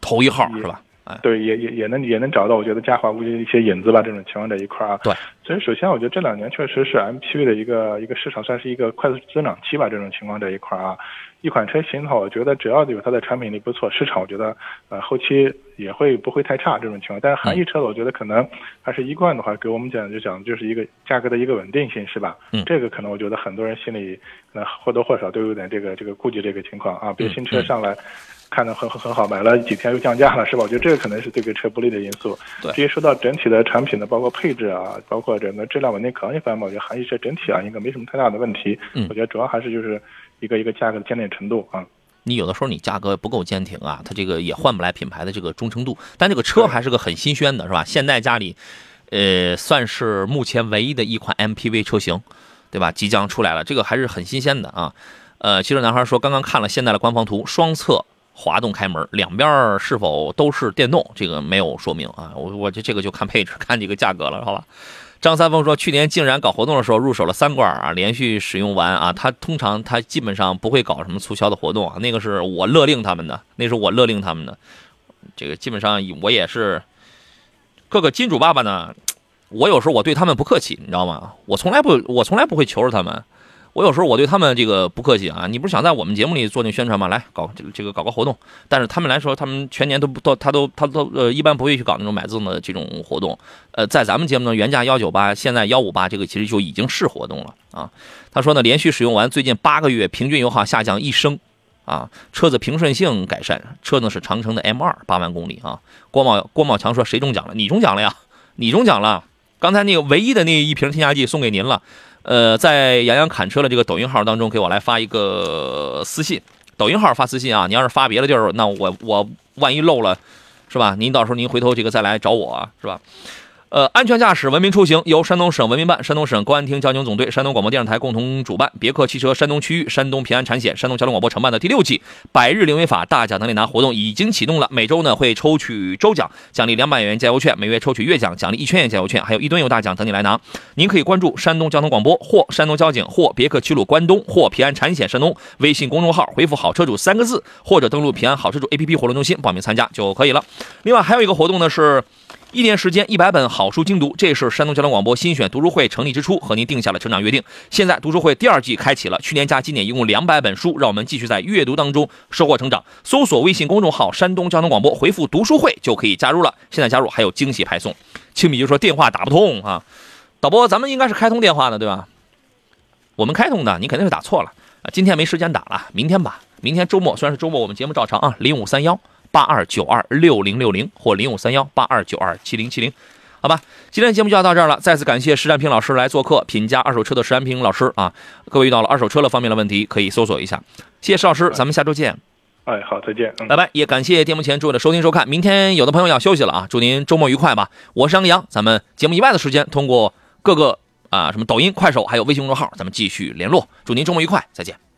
头一号是吧？对，也也也能也能找到，我觉得嘉华估计一些影子吧，这种情况这一块儿啊。对，所以首先我觉得这两年确实是 MPV 的一个一个市场算是一个快速增长期吧，这种情况这一块儿啊。一款车型的话，我觉得只要有它的产品力不错，市场我觉得呃后期也会不会太差这种情况。但是韩系车，我觉得可能还是一贯的话，给我们讲就讲就是一个价格的一个稳定性，是吧？嗯，这个可能我觉得很多人心里可能或多或少都有点这个这个顾忌这个情况啊。别新车上来。看着很很很好，买了几天又降价了，是吧？我觉得这个可能是对这个车不利的因素。对，至于说到整体的产品的，包括配置啊，包括整个质量稳定可靠性方面，我觉得韩系车整体啊应该没什么太大的问题。嗯，我觉得主要还是就是一个一个价格的坚挺程度啊。你有的时候你价格不够坚挺啊，它这个也换不来品牌的这个忠诚度。但这个车还是个很新鲜的，是吧？现代家里，呃，算是目前唯一的一款 MPV 车型，对吧？即将出来了，这个还是很新鲜的啊。呃，汽车男孩说刚刚看了现代的官方图，双侧。滑动开门，两边是否都是电动？这个没有说明啊。我我这这个就看配置，看这个价格了，好吧？张三丰说，去年竟然搞活动的时候入手了三罐啊，连续使用完啊，他通常他基本上不会搞什么促销的活动啊，那个是我勒令他们的，那是我勒令他们的。这个基本上我也是各个金主爸爸呢，我有时候我对他们不客气，你知道吗？我从来不我从来不会求着他们。我有时候我对他们这个不客气啊，你不是想在我们节目里做那宣传吗？来搞这个这个搞个活动，但是他们来说，他们全年都不都他都他都呃一般不会去搞那种买自动的这种活动。呃，在咱们节目呢，原价幺九八，现在幺五八，这个其实就已经是活动了啊。他说呢，连续使用完最近八个月，平均油耗下降一升啊，车子平顺性改善，车呢是长城的 M 二，八万公里啊。郭茂郭茂强说谁中奖了？你中奖了呀，你中奖了。刚才那个唯一的那一瓶添加剂送给您了。呃，在杨洋砍车的这个抖音号当中，给我来发一个私信。抖音号发私信啊，你要是发别的地儿，那我我万一漏了，是吧？您到时候您回头这个再来找我，是吧？呃，安全驾驶，文明出行，由山东省文明办、山东省公安厅交警总队、山东广播电视台共同主办，别克汽车山东区域、山东平安产险、山东交通广播承办的第六季百日零违法大奖能力拿活动已经启动了。每周呢会抽取周奖，奖励两百元加油券；每月抽取月奖，奖励一千元加油券，还有一吨油大奖等你来拿。您可以关注山东交通广播或山东交警或别克齐鲁关东或平安产险山东微信公众号，回复“好车主”三个字，或者登录平安好车主 APP 活动中心报名参加就可以了。另外还有一个活动呢是。一年时间一百本好书精读，这是山东交通广播新选读书会成立之初和您定下了成长约定。现在读书会第二季开启了，去年加今年一共两百本书，让我们继续在阅读当中收获成长。搜索微信公众号“山东交通广播”，回复“读书会”就可以加入了。现在加入还有惊喜派送。青米就说电话打不通啊，导播咱们应该是开通电话的对吧？我们开通的，你肯定是打错了啊。今天没时间打了，明天吧。明天周末虽然是周末，我们节目照常啊，零五三幺。八二九二六零六零或零五三幺八二九二七零七零，好吧，今天节目就要到这儿了。再次感谢石占平老师来做客，品家二手车的石占平老师啊。各位遇到了二手车的方面的问题，可以搜索一下。谢谢石老师，咱们下周见。哎，好，再见，拜拜。也感谢电幕前诸位的收听收看。明天有的朋友要休息了啊，祝您周末愉快吧。我是杨洋，咱们节目以外的时间，通过各个啊什么抖音、快手还有微信公众号，咱们继续联络。祝您周末愉快，再见。